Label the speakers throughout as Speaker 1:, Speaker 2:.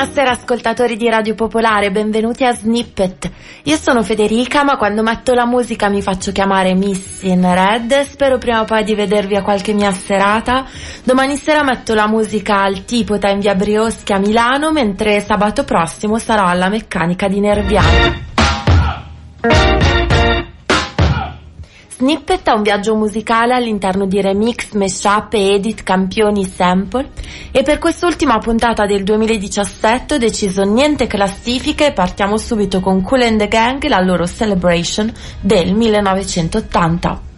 Speaker 1: Buonasera ascoltatori di Radio Popolare, benvenuti a Snippet. Io sono Federica, ma quando metto la musica mi faccio chiamare Miss in Red. Spero prima o poi di vedervi a qualche mia serata. Domani sera metto la musica al Tipota in via Brioschi a Milano, mentre sabato prossimo sarò alla meccanica di Nerviano. Snippet è un viaggio musicale all'interno di remix, mashup edit campioni sample e per quest'ultima puntata del 2017 ho deciso niente classifiche e partiamo subito con Cool and the Gang, la loro celebration del 1980.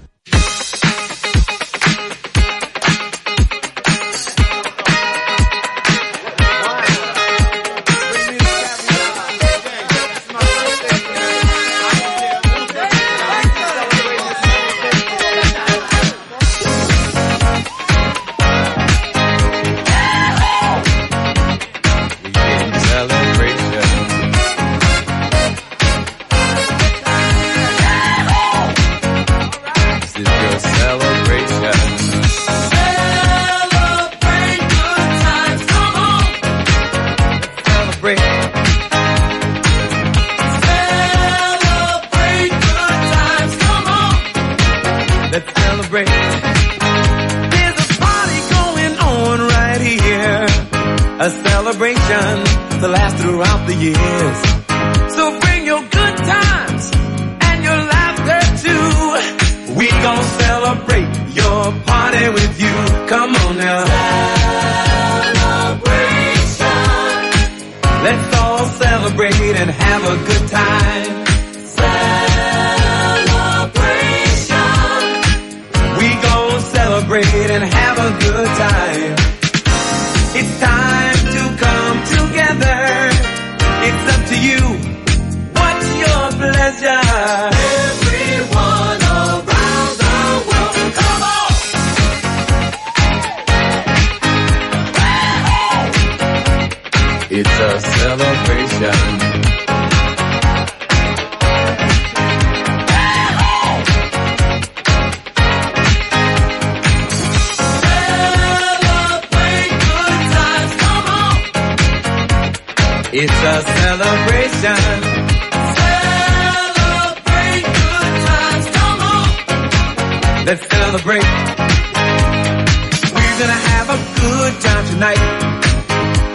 Speaker 1: celebrate and have a good time.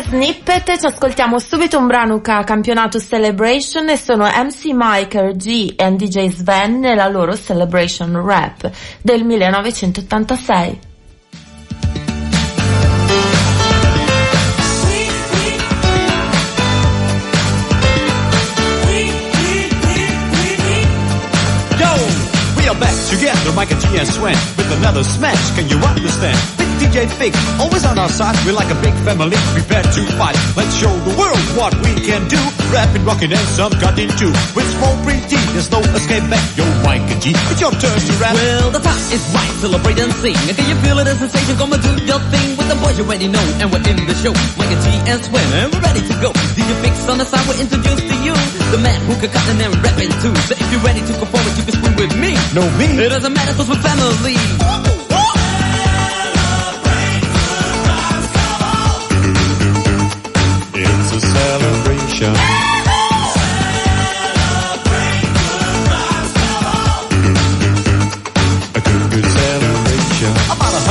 Speaker 1: Snippet ci ascoltiamo subito un brano che ha campionato Celebration e sono MC Mike, G e DJ Sven nella loro Celebration Rap del 1986.
Speaker 2: Yo, we are back together, Mike G and Sven, with another smash, can you understand? DJ Fix, always on our side. We're like a big family, prepared to fight. Let's show the world what we can do. Rapping, rocking, and some cutting too. With small print T, there's no escape back. Yo, Mike and G, it's your turn to rap.
Speaker 3: Well, the time is right, celebrate and sing. Can you feel it, a sensation? Come and do your thing with the boys you already know. And we're in the show, Mike and G and Sven, and we're ready to go. DJ Fix on the side, we're introduced to you. The man who can cut and then rapping too. So if you're ready to perform it, you can swing with me.
Speaker 2: No, me.
Speaker 3: It doesn't matter cause we're family.
Speaker 2: It's celebration.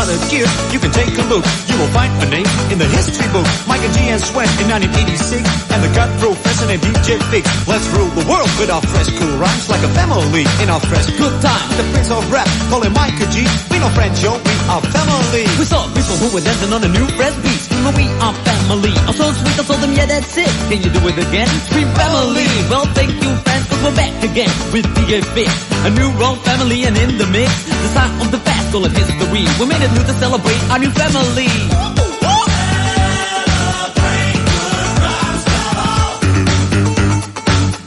Speaker 2: A hundred you can take a look. You will find a name in the history book. Mike and G and Sven in 1986. And the gut professor named DJ Fix. Let's rule the world with our fresh, cool rhymes like a family in our fresh, good time. The prince of rap, call him Mike and G. We no friends, yo, we are family.
Speaker 3: We saw people who were dancing on a new fresh beat. Screaming, we are family. I'm so sweet, I told them, yeah, that's it. Can you do it again? Scream family. Well, thank you, friends, cause we're back again with DJ Fix. A new wrong family and in the mix. The sign of the past, all of history. We made it new to celebrate our new family.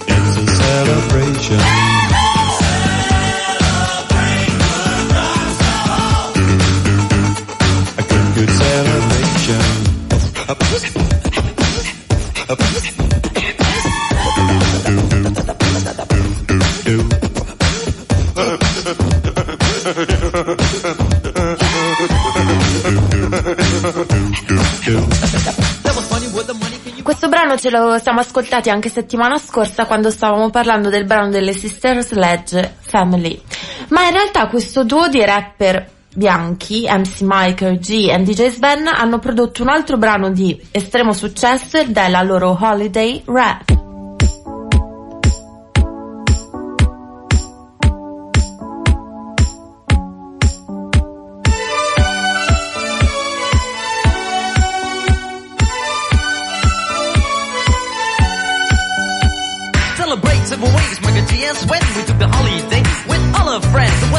Speaker 2: It's a celebration.
Speaker 4: Ce lo siamo ascoltati anche settimana scorsa quando stavamo parlando del brano delle Sister Sledge Family. Ma in realtà questo duo di rapper bianchi, MC Michael G e DJ Sven, hanno prodotto un altro brano di estremo successo ed è la loro Holiday Rap.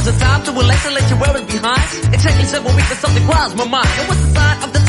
Speaker 3: It time to relax and let you wear it behind. Exactly several weeks and something crossed my mind. It was the sign of the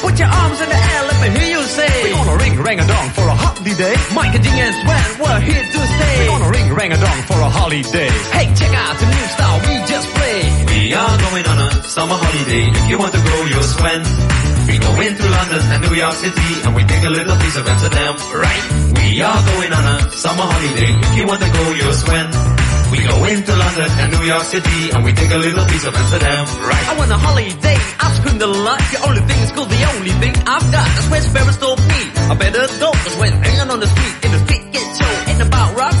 Speaker 3: Put your arms in the air, let me hear you say.
Speaker 2: We're gonna ring rang a dong for a holiday.
Speaker 3: Mike and G and Sven, we're here to stay.
Speaker 2: We're gonna ring rang a dong for a holiday.
Speaker 3: Hey, check out the new style we just played.
Speaker 5: We are going on a summer holiday. If you want to go, you'll swim. We go into London and New York City and we take a little piece of Amsterdam, right? We are going on a summer holiday. If you want to go, you'll swim. We go into London and New York City and we take a little piece of Amsterdam, right?
Speaker 3: I want a holiday, screamed a lot. The only thing is cool, the only thing I've got. That's where Sparrows told me. I better go, cause when hanging on the street, in the street get show, ain't about rocks.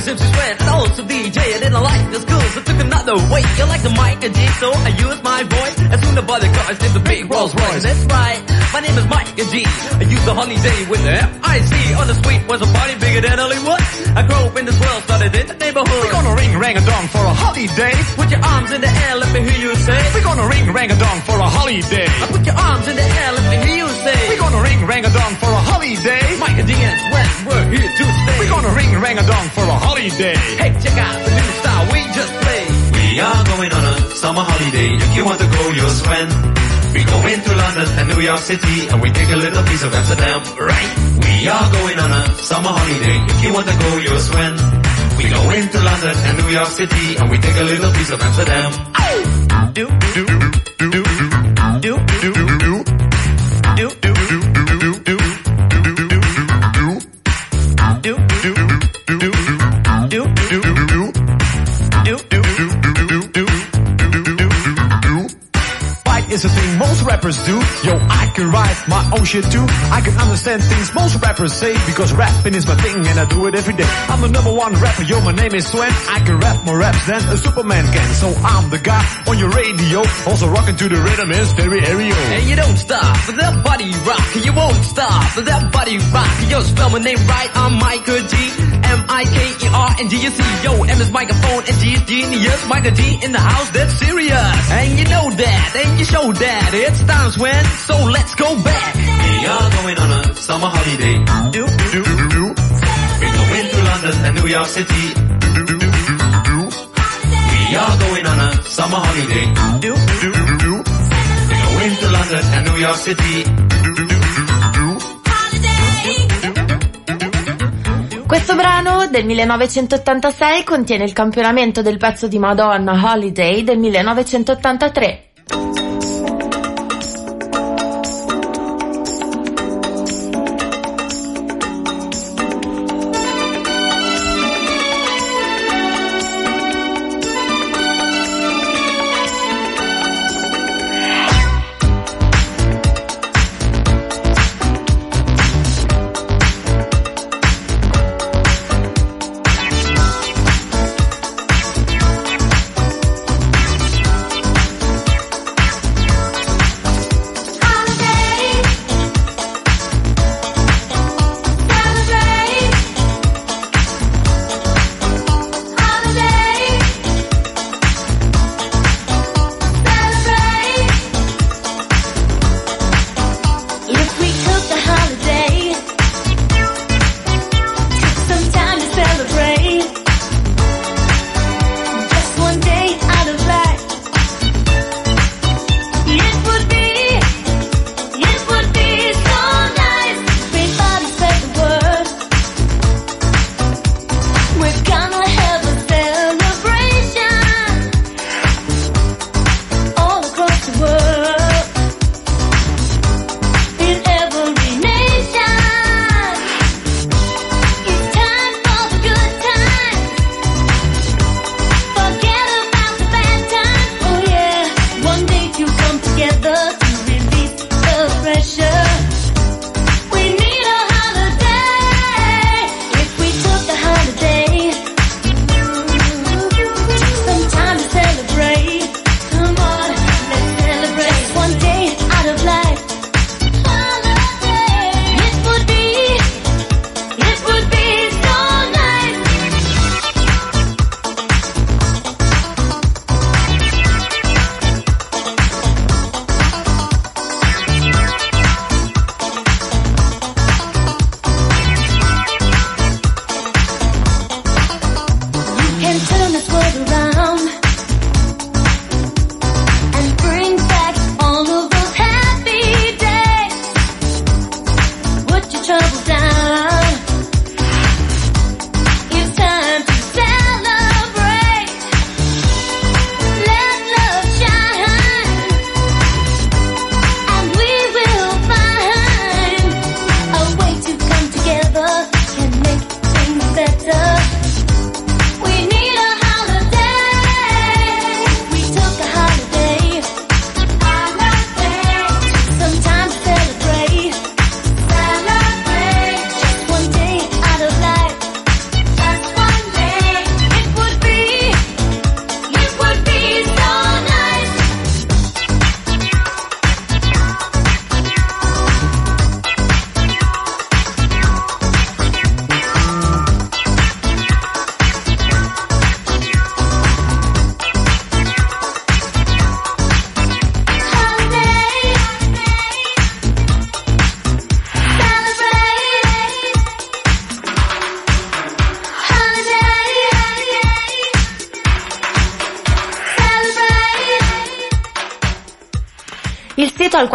Speaker 3: Name is MC Sven and also DJ and in a life the school so took another way. You like the mic and G so I use my voice. As soon as I buy the car, I take the big Rolls Royce. That's right, my name is Mike and G. I use the holiday with the F-I-C. On the street was a party bigger than Hollywood. I grew up in this world, started in the neighborhood.
Speaker 2: We're gonna ring rang a dong for a holiday.
Speaker 3: Put your arms in the air, let me hear you say.
Speaker 2: We're gonna ring rang a dong for a holiday.
Speaker 3: I put your arms in the air, let me hear you say.
Speaker 2: We're gonna ring rang a dong for a holiday.
Speaker 3: Mike and G and Sven, we're here to stay.
Speaker 2: We're gonna ring rang a dong for a holiday.
Speaker 3: Hey, check out the new style we just played.
Speaker 5: We are going on a summer holiday. If you want to go, you'll swim. We go into London and New York City and we take a little piece of Amsterdam, right? We are going on a summer holiday. If you want to go, you'll swim. We go into London and New York City and we take a little piece of Amsterdam.
Speaker 2: Do, do, do, do, do, do, do, do. Do, Presume my own shit too. I can understand things most rappers say because rapping is my thing and I do it every day. I'm the number one rapper, yo, my name is Sven. I can rap more raps than a Superman can. So I'm the guy on your radio, also rocking to the rhythm in stereo.
Speaker 3: And you don't stop with that body rock. You won't stop with that body rock. Yo, spell my name right. I'm Michael G. See, yo, M is microphone and G is genius. Michael G in the house, that's serious. And you know that, and you show that. It's times when, so let's go back.
Speaker 5: We are going on a summer holiday.
Speaker 2: Do, do, do, do.
Speaker 5: We go into London and New York City.
Speaker 2: Do, do, do, do.
Speaker 5: We are going on a summer holiday.
Speaker 2: Do, do, do, do.
Speaker 5: We go into London and New York City.
Speaker 2: Do, do, do, do.
Speaker 4: Questo brano del 1986 contiene il campionamento del pezzo di Madonna Holiday del 1983.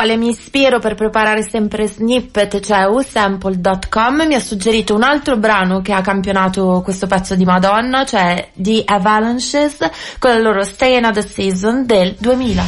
Speaker 4: Quale mi ispiro per preparare sempre snippet, cioè usample.com, mi ha suggerito un altro brano che ha campionato questo pezzo di Madonna, cioè The Avalanches, con la loro Stay Another Season del 2000.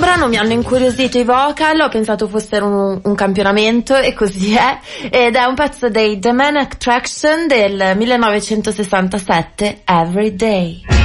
Speaker 4: Brano mi hanno incuriosito i vocal, ho pensato fossero un, un campionamento e così è, ed è un pezzo dei The Man Attraction del 1967, Every Day.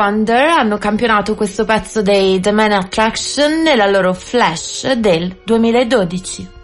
Speaker 4: Wonder hanno campionato questo pezzo dei The Man Attraction nella loro Flash del 2012.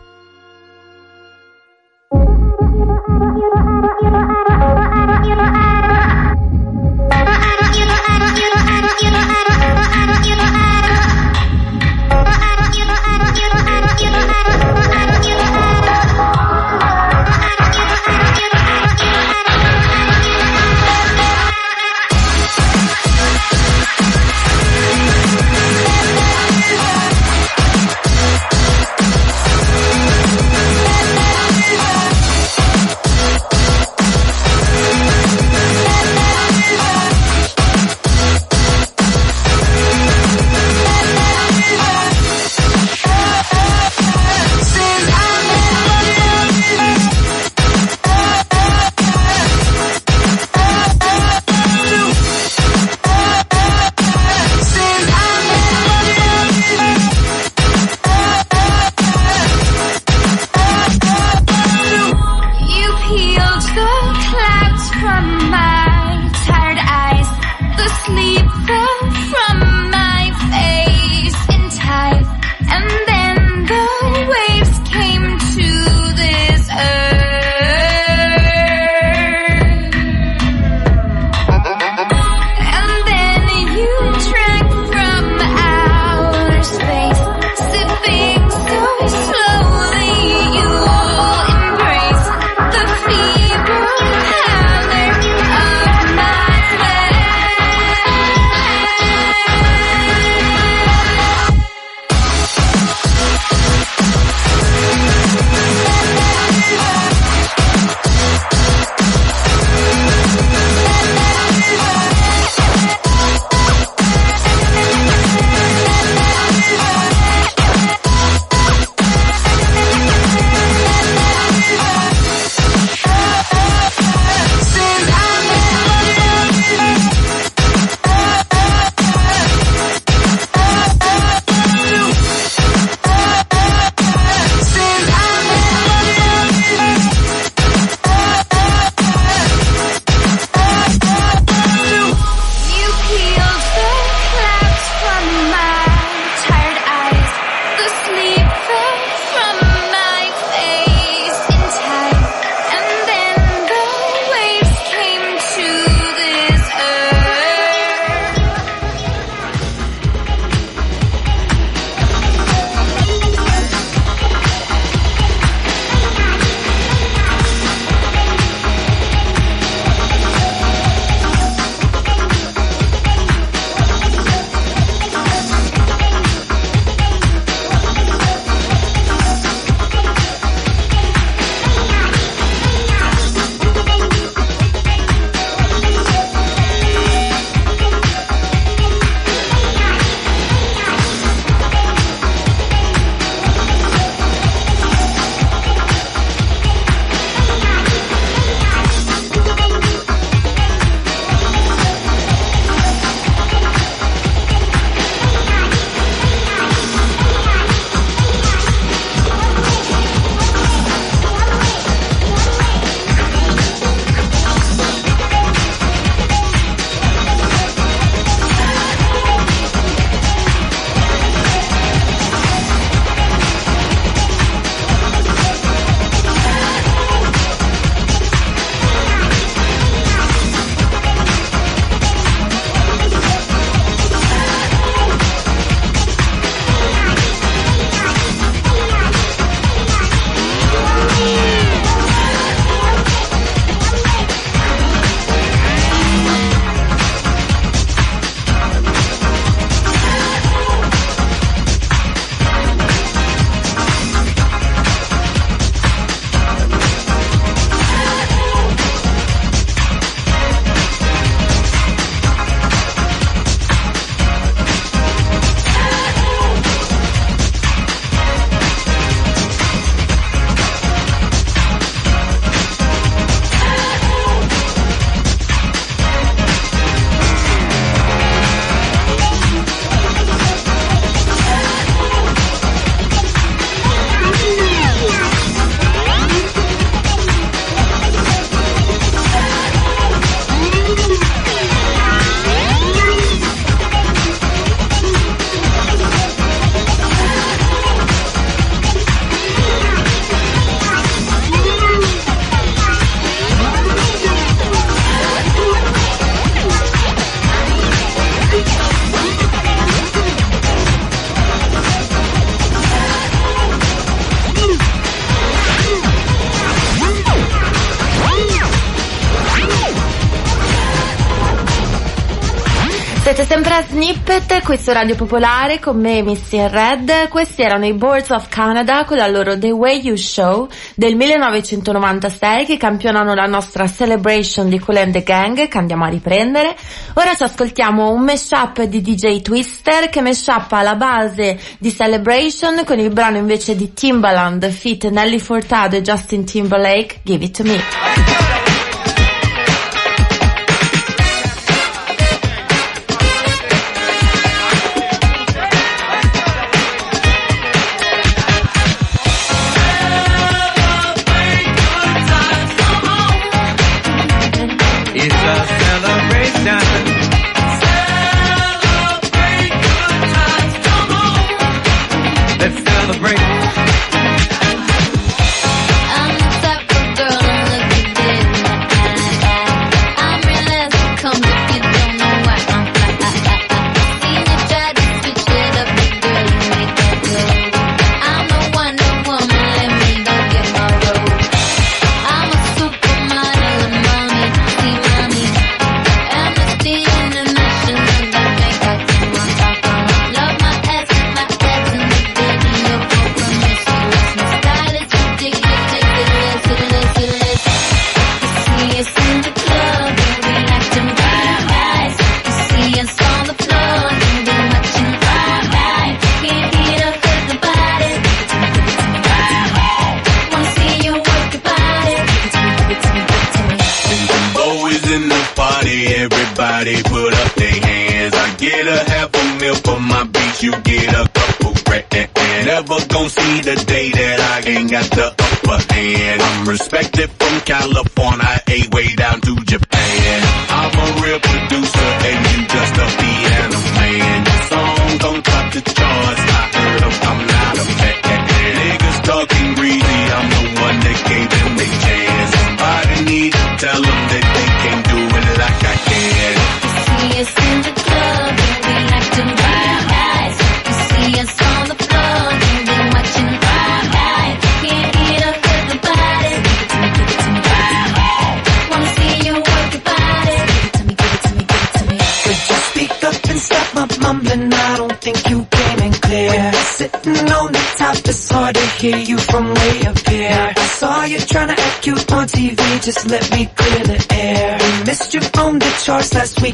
Speaker 6: Questo Radio Popolare con me Missy Red. Questi erano i Boards of Canada con la loro The Way You Show del 1996 che campionano la nostra Celebration di Cool and the Gang che andiamo a riprendere. Ora ci ascoltiamo un mashup di DJ Twister che mashuppa la base di Celebration con il brano invece di Timbaland, Fit Nelly Furtado e Justin Timberlake, Give It To Me.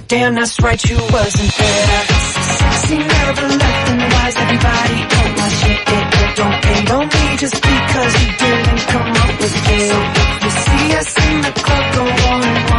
Speaker 7: Damn that's right, you wasn't there. Sexy, never left, and why's everybody on my shit? It, it don't hate on me just because you didn't come up with it. So if you see us in the club, go on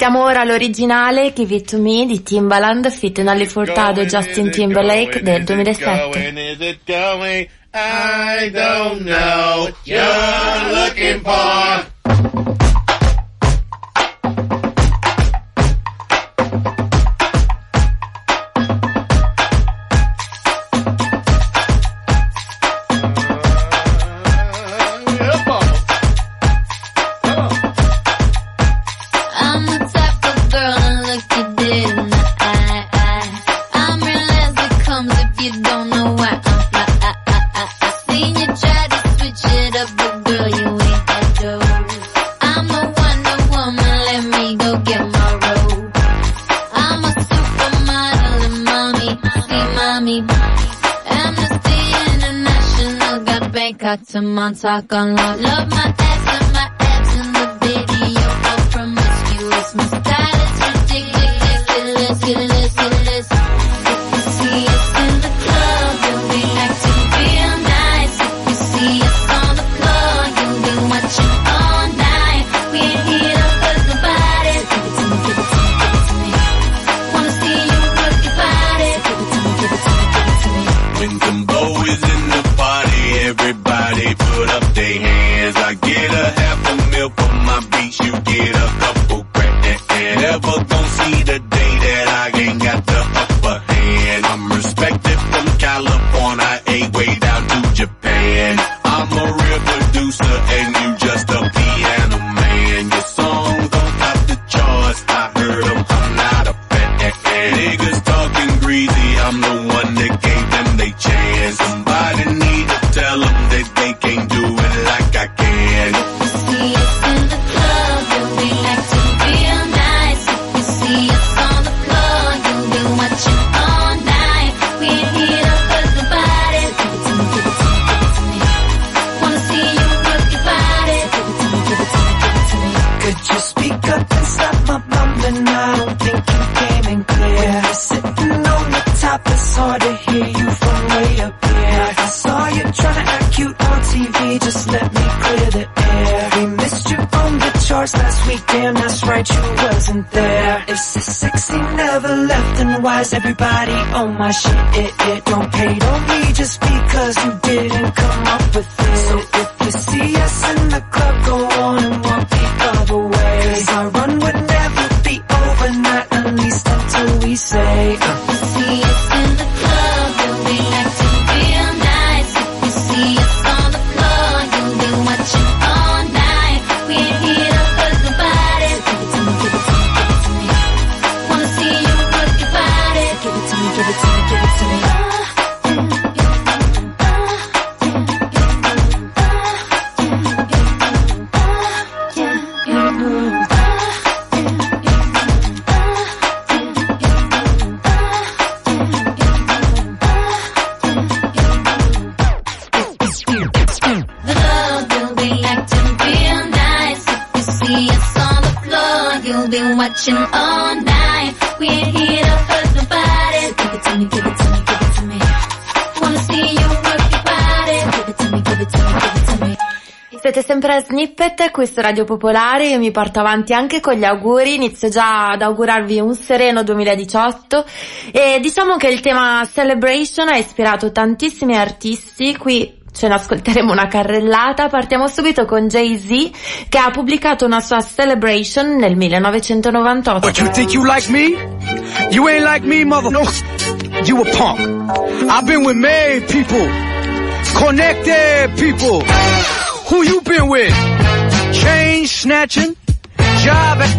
Speaker 6: ascoltiamo ora l'originale Give It To Me di Timbaland, Fit Nelly Furtado e Justin Timberlake del 2007. Talk on love. Watching all night. We ain't here to hurt nobody. So give it to me, give it to me, give it to me. Wanna see you work your body. So give it to me, give it to me, give it to me.
Speaker 4: Siete sempre a Snippet qui su Radio Popolare, io mi porto avanti anche con gli auguri, inizio già ad augurarvi un sereno 2018 e diciamo che il tema Celebration ha ispirato tantissimi artisti, qui ce ne ascolteremo una carrellata, partiamo subito con Jay-Z che ha pubblicato una sua Celebration nel 1998.
Speaker 8: But you think you like me? You ain't like me, mother. No, you a punk. I've been with made people, connected people. Who you been with? Chain snatching, job at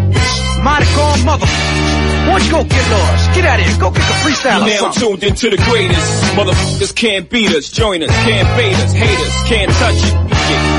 Speaker 8: Monaco mother. Why don't you go get lost? Get out of here. Go kick a freestyle
Speaker 9: now tuned into the greatest. Motherfuckers can't beat us, join us, can't bait us, hate us, can't touch it.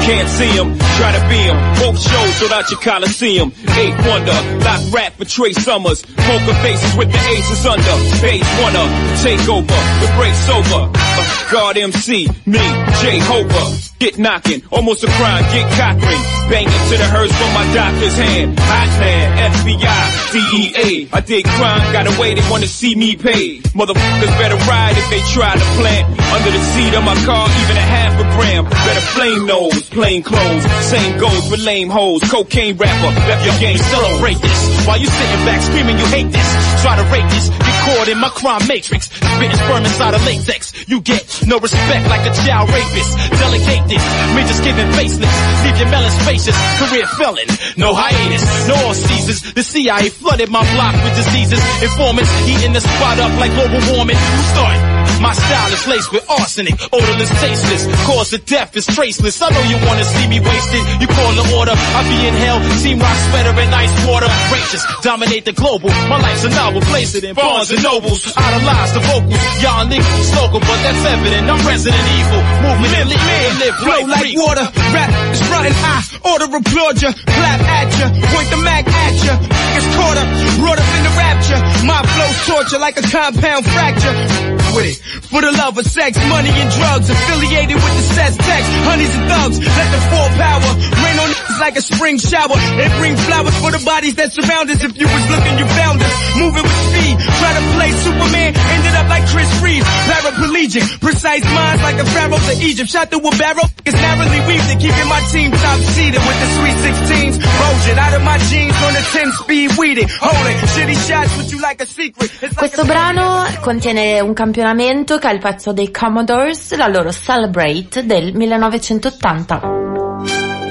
Speaker 9: Can't see them, try to be them. Both shows sold out your Coliseum. Eighth Wonder, lock rap for Trey Summers. Poker faces with the aces under. Phase one winner, take over, the break's over. Uh, God MC, me, Jay Hoper. Get knocking, almost a crime, get cockering. Banging to the hearse from my doctor's hand. Hot man, FBI, DEA. I did crime, got away, they wanna see me pay. Motherfuckers better ride if they try to plant. Under the seat of my car, even a half a gram. Better flame nose, plain clothes. Same goes for lame hoes. Cocaine rapper, left your game, celebrate this. While you sitting back screaming you hate this. Try to rate this, get caught in my crime matrix. Spitting sperm inside of latex. You get no respect like a child rapist. Delegate this, me just giving faceless. Leave your melon spacious, career felon. No hiatus, no all seasons. The CIA flooded my block with diseases. Informants eating the spot up like global warming. Who started? My style is laced with arsenic, odorless, tasteless. Cause of death is traceless. I know you wanna see me wasted. You call the order, I be in hell. Team rock sweater and ice water. Rages dominate the global. My life's a novel, place it in Barnes and Nobles. Idolize the vocals. Y'all niggas local, but that's evident. I'm Resident Evil. Movement elite, man, live
Speaker 8: Flow like
Speaker 9: free.
Speaker 8: water, rap is running. I order applaud ya, clap at ya, point the mag at ya. Niggas caught up, brought up in the rapture. My flow's torture like a compound fracture. With it, for the love of sex, money and drugs, affiliated with the sex text, honeys and thugs. Let the full power rain on niggas like a spring shower. It bring flowers for the bodies that surround us. If you was looking, you found us. Moving with speed, try to play Superman, ended up like Chris Reeves. Paraplegic, precise minds like the pharaohs of Egypt. Shot through a barrel, it's narrowly weaved and keeping my team top seeded with the sweet 16s. Bulging out of my jeans on the 10 speed weeding. Holding shitty shots with you like a secret.
Speaker 4: Questo
Speaker 8: a-
Speaker 4: brano contiene un campionamento che è il pezzo dei Commodores, la loro Celebrate del 1980.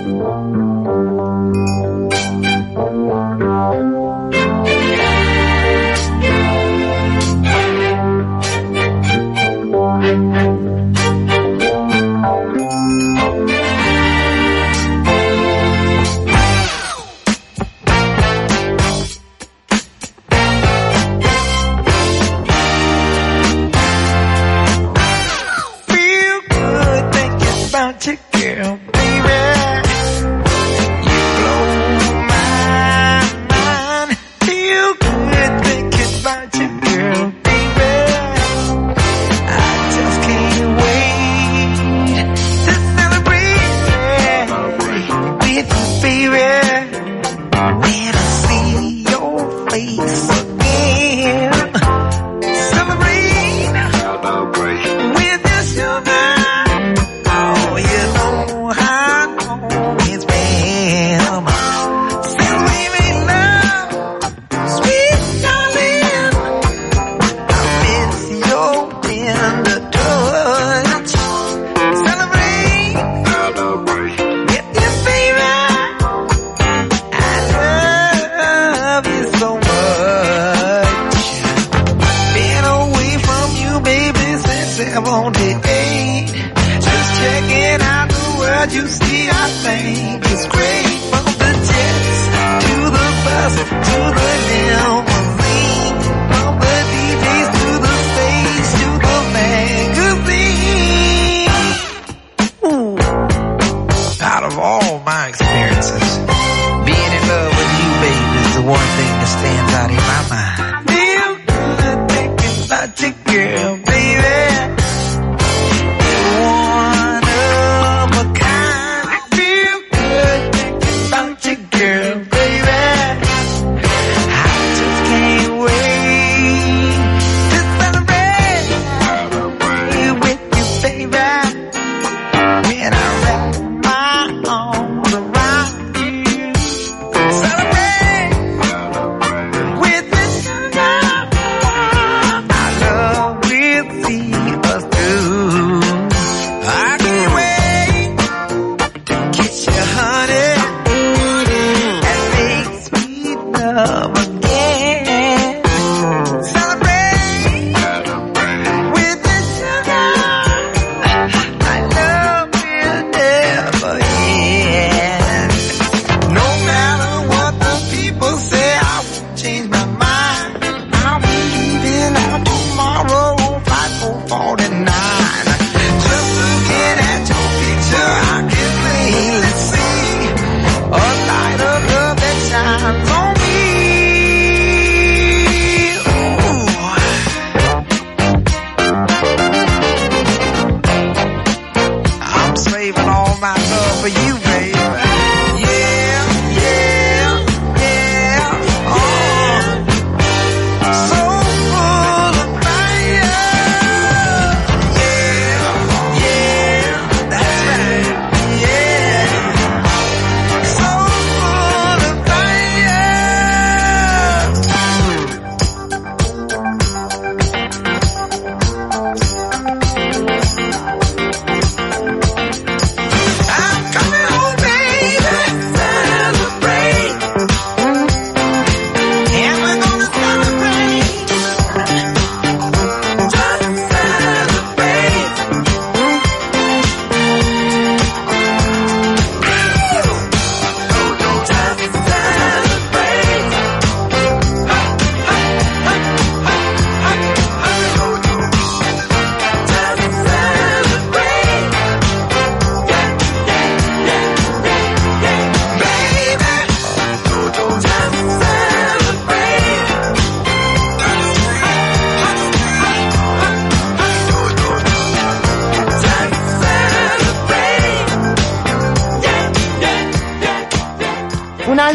Speaker 10: Feel good thinking about you, girl. Baby, face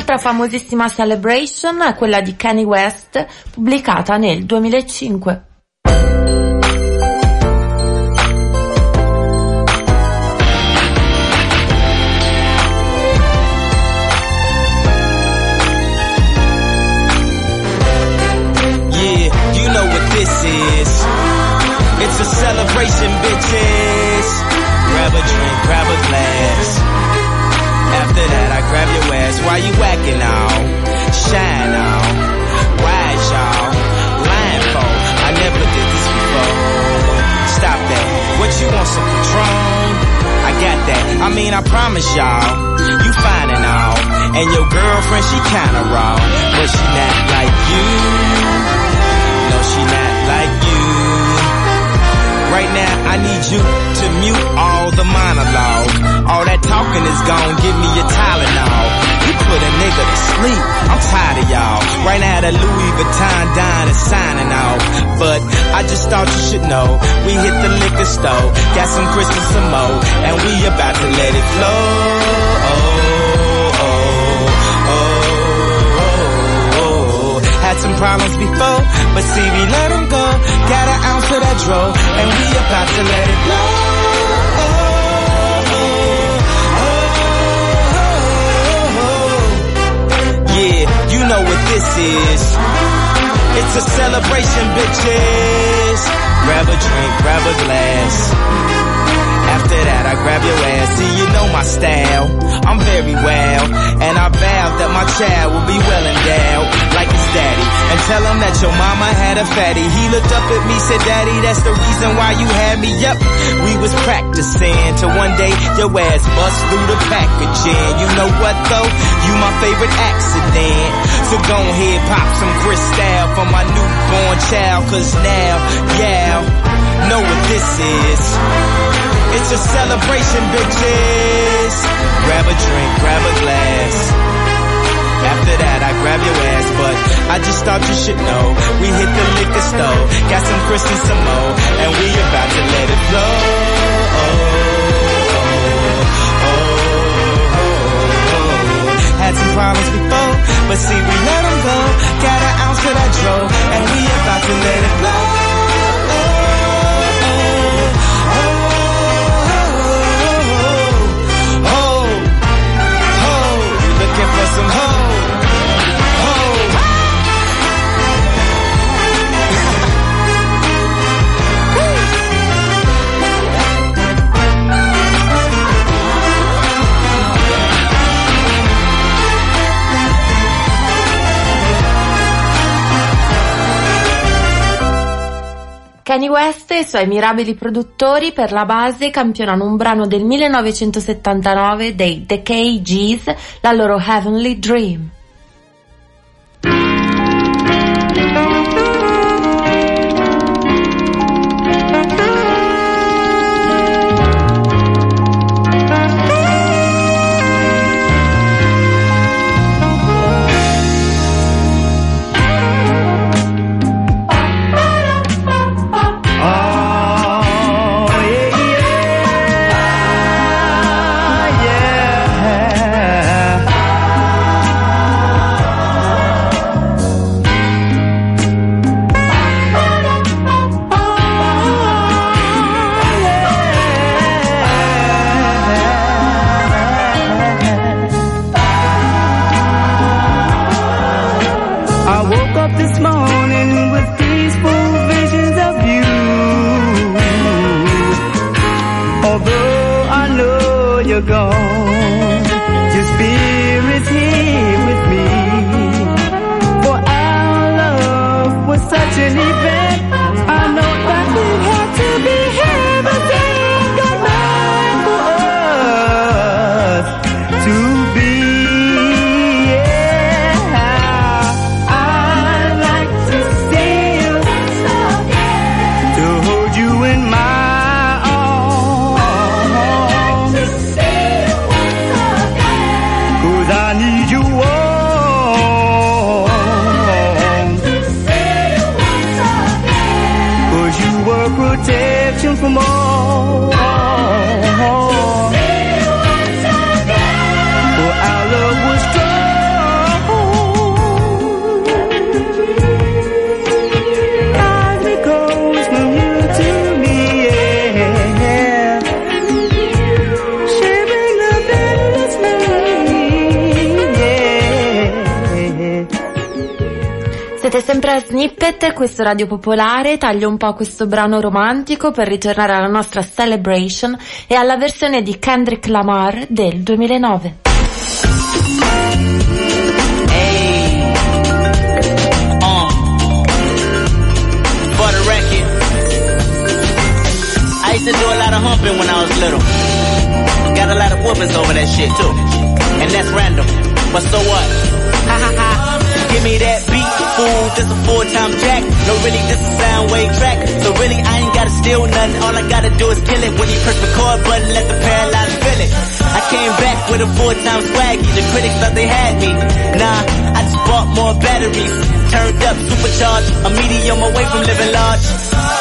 Speaker 4: Un'altra famosissima celebration è quella di Kanye West, pubblicata nel 2005.
Speaker 11: Yeah, you know what this is. It's a celebration, bitches. Grab a drink, grab a glass. After that, I grab your ass. Why you whacking on? Shine on. Wise, y'all. Lying for. I never did this before. Stop that. What you want, some Patron? I got that. I mean, I promise y'all. You fine and all. And your girlfriend, she kinda raw. But she not like you. No, she not like you. Right now, I need you to mute all the monologue. All that talking is gone, give me your Tylenol. Put a nigga to sleep, I'm tired of y'all. Right now, the Louis Vuitton dine is signing off. But I just thought you should know, we hit the liquor store, got some Christmas some more, and we about to let it flow. Oh, oh, oh. Had some problems before, but see we let them go. Got an ounce of that dro, and we about to let it blow. Yeah, you know what this is. It's a celebration, bitches. Grab a drink, grab a glass. After that, I grab your ass. See, you know my style. I'm very well. And I vow that my child will be well endowed, like his daddy. And tell him that your mama had a fatty. He looked up at me, said, Daddy, that's the reason why you had me. Yup, we was practicing till one day your ass bust through the packaging. You know what though? You my favorite accident. So go ahead, pop some crystal for my newborn child. Cause now, yeah, know what this is. It's a celebration, bitches. Grab a drink, grab a glass. After that, I grab your ass, but I just thought you should know. We hit the liquor store, got some some more, and we about to let it flow. Had some problems before, but see, we let them go. Got an ounce that dro, and we about to let it blow. Looking for some ho,
Speaker 12: Kanye West e i suoi mirabili produttori per la base campionano un brano del 1979 dei The KGs, la loro Heavenly Dream. Siete sempre a Snippet, questo Radio Popolare, taglio un po' questo brano romantico per ritornare alla nostra Celebration e alla versione di Kendrick Lamar del 2009.
Speaker 11: Uh, to do a lot of humping when I was little. Got a lot of whoopings over that shit too. And that's random. But so what? Ha ha ha. Give me that beat, fool. This a full-time jack. No, really, this is sound wave track. So really, I ain't gotta steal nothing. All I gotta do is kill it. When you press the record button, let the paralyzed feel it. I came back with a full-time swaggy. The critics thought they had me. Nah, bought more batteries. Turned up, supercharged. A medium away from living large.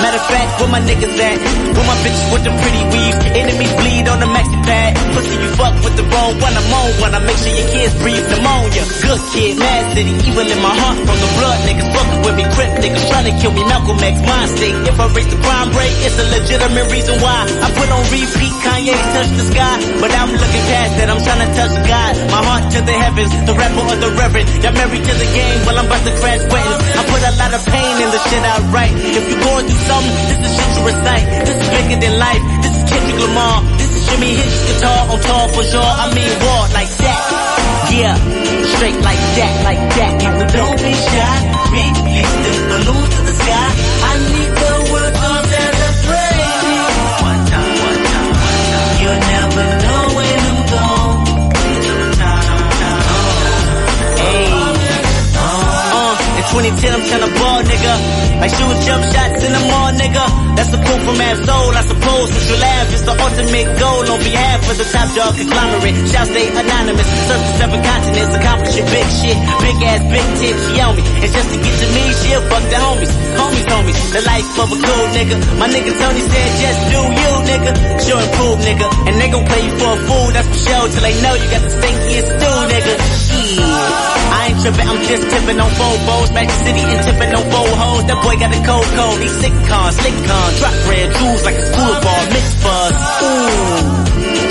Speaker 11: Matter of fact, where my niggas at? Where my bitches with them pretty weaves? Enemies bleed on the maxi pad. Pussy, you fuck with the wrong one. I'm on one. I make sure your kids breathe pneumonia. Good kid, mad city, evil in my heart. From the blood, niggas fuck
Speaker 13: with me. Crip niggas trying to kill me. Malcolm X, mind state. If I raise the crime rate, it's a legitimate reason why. I put on repeat, Kanye touch the sky. But I'm looking past that, I'm trying to touch God. My heart to the heavens, the rapper or the reverend. Y'all to the game, while I'm about to weddings. I put a lot of pain in the shit I write. If you're going through something, this is shit you recite. This is bigger than life. This is Kendrick Lamar. This is Jimmy Hitch's guitar oh, on tour for sure. I mean war like that. Yeah, straight like that, like that. Don't be shy. Release this balloon to the sky. I need 2010 I'm tryna ball, nigga. Like shooting jump shots in the mall, nigga. That's the proof from mad soul, I suppose. Since you laugh, the ultimate goal on behalf of the top dog conglomerate. Shall stay anonymous, serve the seven continents, accomplishing big shit. Big ass, big tip, she on me. And just to get to me, she'll fuck the homies. Homies, homies, the life of a cool nigga. My nigga Tony said, just do you, nigga. Sure improve, nigga. And they gon' play you for a fool, that's for sure. Till they know you got the stinkiest stew, nigga. Shit. Tripping, I'm just tipping on. Back to city and tipping on four hoes. That boy got a cold cold. These sick cons, slick cons, drop red jewels like a school ball, mix fuzz. Ooh,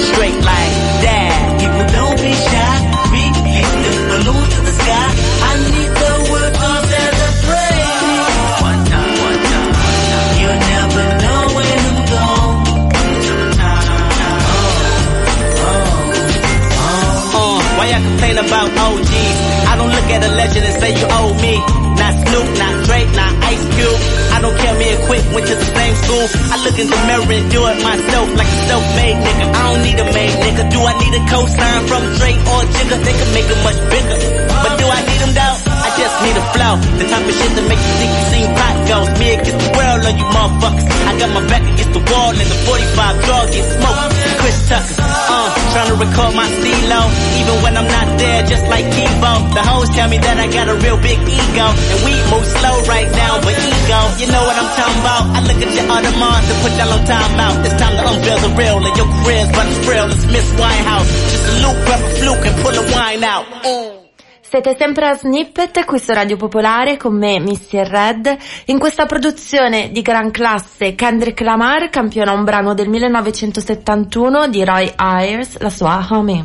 Speaker 13: straight like that. People don't be shy. we hit the balloon to the sky. I need the world to celebrate. One time, one time, one time. You'll never know when I'm gone. Uh, uh, uh, uh. why y'all complain about OGs? I don't look at a legend and say you owe me. Not Snoop, not Drake, not Ice Cube. I don't care, me and Quik went to the same school. I look in the mirror and do it myself like a self-made nigga. I don't need a made nigga. Do I need a cosign from Drake or Jigga? They can make it much bigger. But do I need them though? Just need a flow. The type of shit that makes you think you seen pot goes. Me against the world on you motherfuckers. I got my back against the wall and the 45 draw get smoked. Chris Tucker, uh, trying to record my CeeLo. Even when I'm not there, just like Kibo. The hoes tell me that I got a real big ego. And we move slow right now, but ego, you know what I'm talking about. I look at your other Audemars to put y'all on timeout. It's time to unveil the real and your career's it's real. It's Miss Winehouse. Just a loop, grab a fluke and pull the wine out. Mm.
Speaker 4: Siete sempre a Snippet qui su Radio Popolare con me, Missy e Red. In questa produzione di gran classe Kendrick Lamar campiona un brano del 1971 di Roy Ayers, la sua Homie.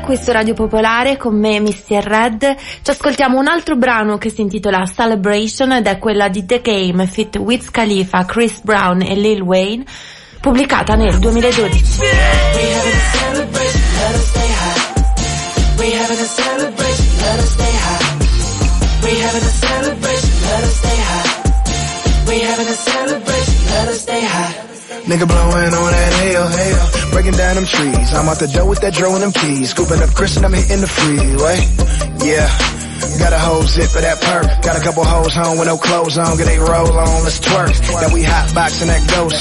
Speaker 4: Qui su Radio Popolare con me Mr. Red. Ci ascoltiamo un altro brano che si intitola Celebration ed è quella di The Game fit Wiz Khalifa, Chris Brown e Lil Wayne, pubblicata nel 2012.
Speaker 7: We stay stay stay stay.
Speaker 14: Nigga blowing on that hell, hell. Breaking down them trees. I'm out the door with that dro and them keys. Scooping up Chris and I'm hitting the freeway. Yeah. Got a whole zip of that perk. Got a couple hoes home with no clothes on. Get they roll on, let's twerk. Then we hot boxing that ghost.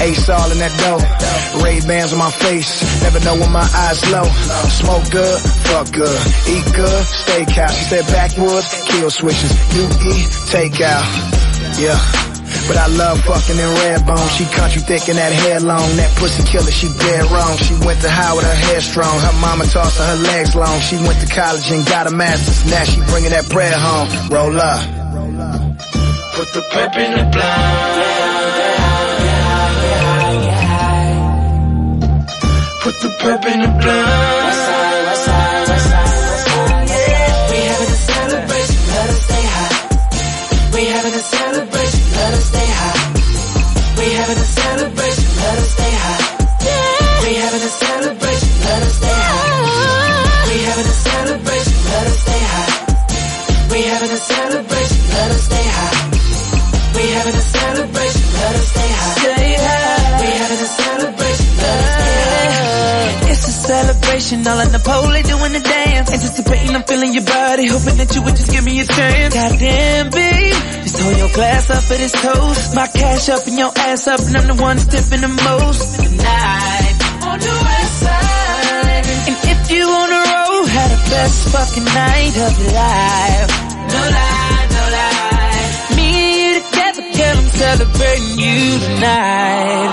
Speaker 14: Ace all in that dough. Ray Bans on my face. Never know when my eyes low. Smoke good, fuck good. Eat good, steakhouse. She said backwoods, kill switches. You eat, take out. Yeah. But I love fucking in red bone. She country thick and that hair long. That pussy killer, she dead wrong. She went to high with her hair strong. Her mama tossed her, her legs long. She went to college and got a master's. Now she bringing that bread home. Roll up.
Speaker 7: Put the pep in the blind. Put the pep in the blind. Celebration, let us stay high. We having a celebration, let us stay high. We having a celebration, let us stay high. Stay high. We having a celebration, let us stay high.
Speaker 15: It's a celebration, all in the pole, doing the dance. Anticipating, I'm feeling your body, hoping that you would just give me a chance. Goddamn, babe, just hold your glass up for this toast. My cash up and your ass up, and I'm the one tipping the most. Tonight, on the west side. And if you on the road, had the best fucking night of your life. No lie, no lie. Me and you together, girl, I'm celebrating you tonight.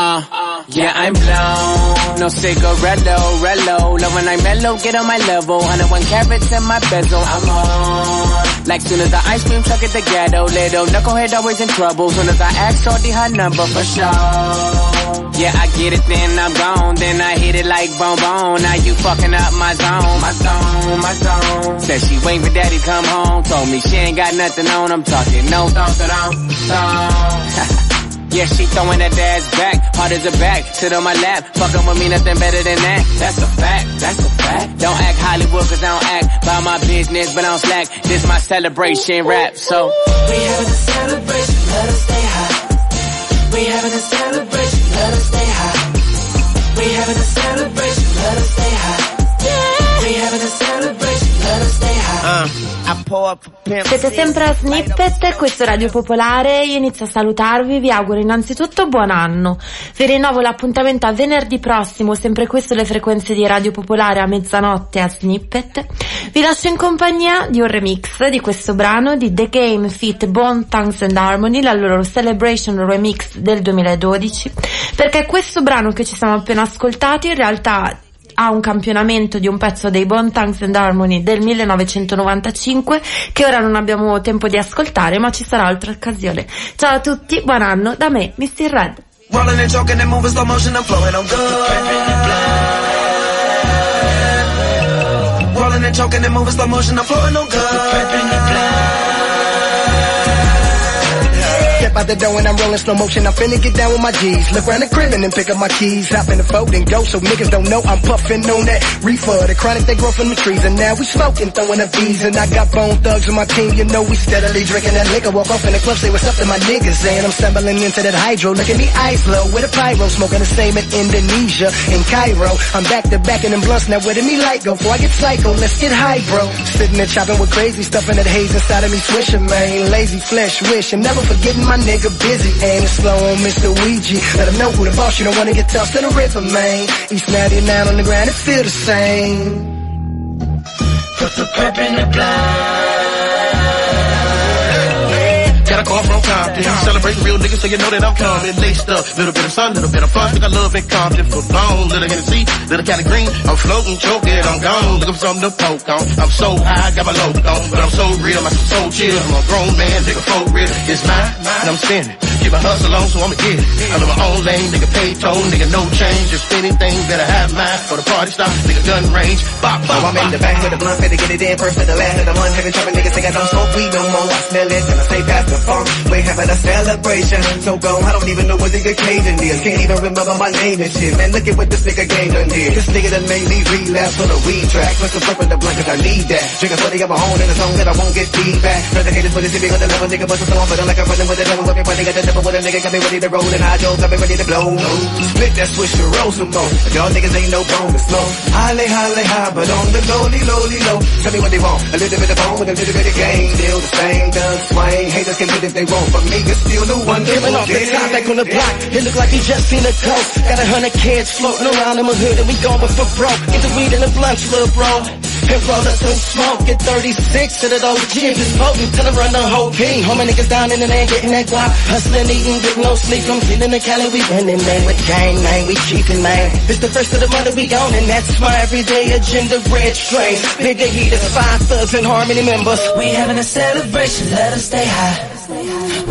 Speaker 16: Uh, yeah, I'm blown. No cigarello, rello. Love when I mellow, get on my level. 101 carats in my bezel. I'm on. Like soon as the ice cream truck at the ghetto. Little knucklehead always in trouble. Soon as I ask shorty her number for sure. Yeah, I get it, then I'm gone. Then I hit it like bone bone. Now you fucking up my zone, my zone, my zone. Said she waiting for daddy come home. Told me she ain't got nothing on. I'm talking no thong, thong, thong. Yeah, she throwing that ass back, hard as a back, sit on my lap, fucking with me, nothing better than that. That's a fact, that's a fact. Don't act Hollywood cause I don't act by my business, but I don't slack. This my celebration rap, so.
Speaker 7: We having a celebration, let us stay high. We having a celebration, let us stay high. We having a celebration, let us stay high. We having a celebration,
Speaker 4: Siete sempre a Snippet, questo è Radio Popolare, io inizio a salutarvi, vi auguro innanzitutto buon anno. Vi rinnovo l'appuntamento a venerdì prossimo, sempre qui sulle frequenze di Radio Popolare a mezzanotte a Snippet. Vi lascio in compagnia di un remix di questo brano di The Game Fit Bone Tongues and Harmony, la loro Celebration Remix del 2012, perché questo brano che ci siamo appena ascoltati in realtà ha un campionamento di un pezzo dei Bone Tongues and Harmony del 1995 che ora non abbiamo tempo di ascoltare ma ci sarà altra occasione. Ciao a tutti, buon anno da me, Mr. Red.
Speaker 10: Rolling and choking and moving slow motion, I'm flowing on good. Rolling and choking and moving slow motion, I'm flowing on good.
Speaker 14: Step out the door and I'm rolling slow motion. I'm finna get down with my G's. Look around the crib and then pick up my keys. Hop in the fold and go so niggas don't know I'm puffing on that reefer. The chronic they grow from the trees and now we smoking, throwing up V's. And I got bone thugs on my team. You know we steadily drinking that liquor. Walk off in the club, say what's up to my niggas. And I'm stumbling into that hydro. Look at me eyes low with a pyro. Smoking the same in Indonesia and Cairo. I'm back to back in them blunts. Now where did me light go? Before I get psycho, let's get high, bro. Sitting there chopping with crazy stuff in that haze inside of me swishing, man. Lazy flesh wish and never forgetting my nigga busy. Aim it slow on Mr. Ouija. Let him know who the boss. You don't wanna get tossed in the river, man. East 99 on the ground, it feel the same.
Speaker 10: Put the pep in the blind.
Speaker 17: Compton. Celebrating real niggas, so you know that I'm coming. Laced up, little bit of sun, little bit of fun. Think I love in Compton. Foot long, little Hennessy, little Cali green. I'm floating, choking, I'm gone. Looking for something to poke on. I'm so high, got my load on, but I'm so real, I'm so chill. I'm a grown man, nigga, for real. It's mine, and I'm spinning. Keep my hustle on, so I'ma get it. I'm in my own lane, nigga, pay toll, nigga, no change. Just anything I have mine for the party stop, nigga, gun range. Bop, bop,
Speaker 18: So I'm in the back with the blunt, better get it in first to the last of the month. Having trouble niggas think I don't smoke weed no more. I smell it and I stay past the funk. We're having a celebration. So gone, I don't even know what the occasion is. Can't even remember my name and shit. Man, look at what this nigga game done did. This nigga done made me relapse on the weed track. Put some fuck with the blunt cause I need that. Drinking 40 of my own in a song that I won't get feedback. The haters for the city on the level, nigga, a but I'm like I'm running with the devil. Everybody got the devil with a nigga, got me ready to roll and I joke, got me ready to blow. Split that switch to roll some more. Y'all niggas ain't no bone to slow. Holly, holly, high, but on the lowly, lowly, low. Tell me what they want. A little bit of bone with a little bit of game. Still the same, done swing. Haters can hit if they want. For me, it's still the one
Speaker 19: Giving off the top back on the block. It look like he just seen a ghost. Got a hundred kids floating around in my hood and we going for broke. Get the weed and the blunts, little bro. And roll up some smoke. Get 36 to the old chips is potent. Till I run the whole king. Homie niggas down in the land getting that guap. Hustling, eating, getting no sleep. I'm feeling the Cali. We winning, man. With gang, man. We cheating, man. It's the first of the month we on and that's my everyday agenda. Red strain. Bigger heaters, five thugs and harmony members.
Speaker 15: We having a celebration, let us stay high. We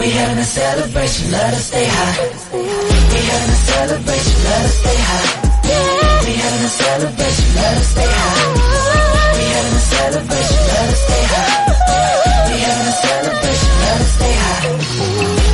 Speaker 15: having a celebration, let us stay high. We having a celebration, let us stay high. We having a celebration, let us stay high. We having a celebration, let us stay high. We having a celebration, let us stay high.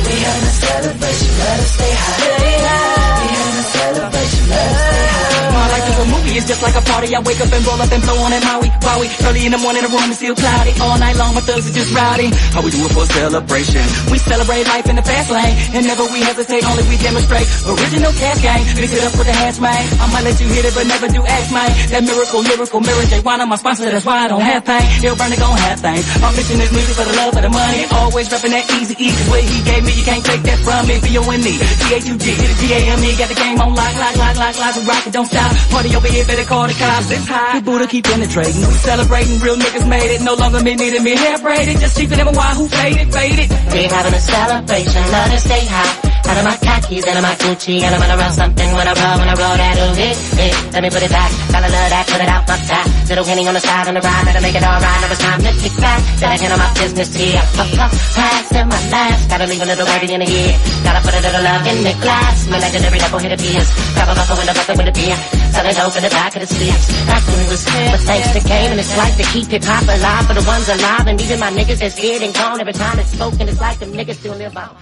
Speaker 15: We having a celebration, let us stay high. We having a celebration, let us stay high.
Speaker 20: My life is a movie, it's just like a party. I wake up and roll up and blow on in Maui, Maui. Early in the morning, the room is still cloudy. All night long, my thugs are just rowdy. How we do it for celebration? We celebrate life in the fast lane, and never we hesitate, only we demonstrate. Original cash gang, mix it up with the hash man. I might let you hit it, but never do ask man. That miracle, lyrical, mirror J. Wine, my sponsor, that's why I don't have pain. He'll burn it, gon' have things. My mission is music for the love of the money. Always reppin' that easy, easy. What he gave me, you can't take that from me. B-O-N-E, it G-A-M-E. Got the game on lock, lock, lock, lock, lock. We rock it, don't stop. Party over here, better call the cops. It's high. The Buddha keep penetrating. We celebrating, real niggas made it. No longer me needing me hair braided. Just cheaper than a why who faded, faded.
Speaker 21: We're having a celebration, let us stay high. Out of my khakis, out of my Gucci, and I'm gonna roll something when I roll, when I roll that ooh, hit, hit. Let me put it back, gotta love that, put it out, fuck that. Little Henny on the side, on the ride, better make it alright. Now it's time to kick back, then I handle my business here. Puff, puff, pass in my last, gotta leave a little birdie in the ear. Gotta put a little love in the glass. My legendary double hit of beers. Grab a buckle with a bucket with a beer. Selling dope in the back of the seats. That's when it was clear. But thanks to Kane and his life to keep hip hop alive for the ones alive. And even my niggas that's dead and gone every time it's spoken, it's like them niggas still live on.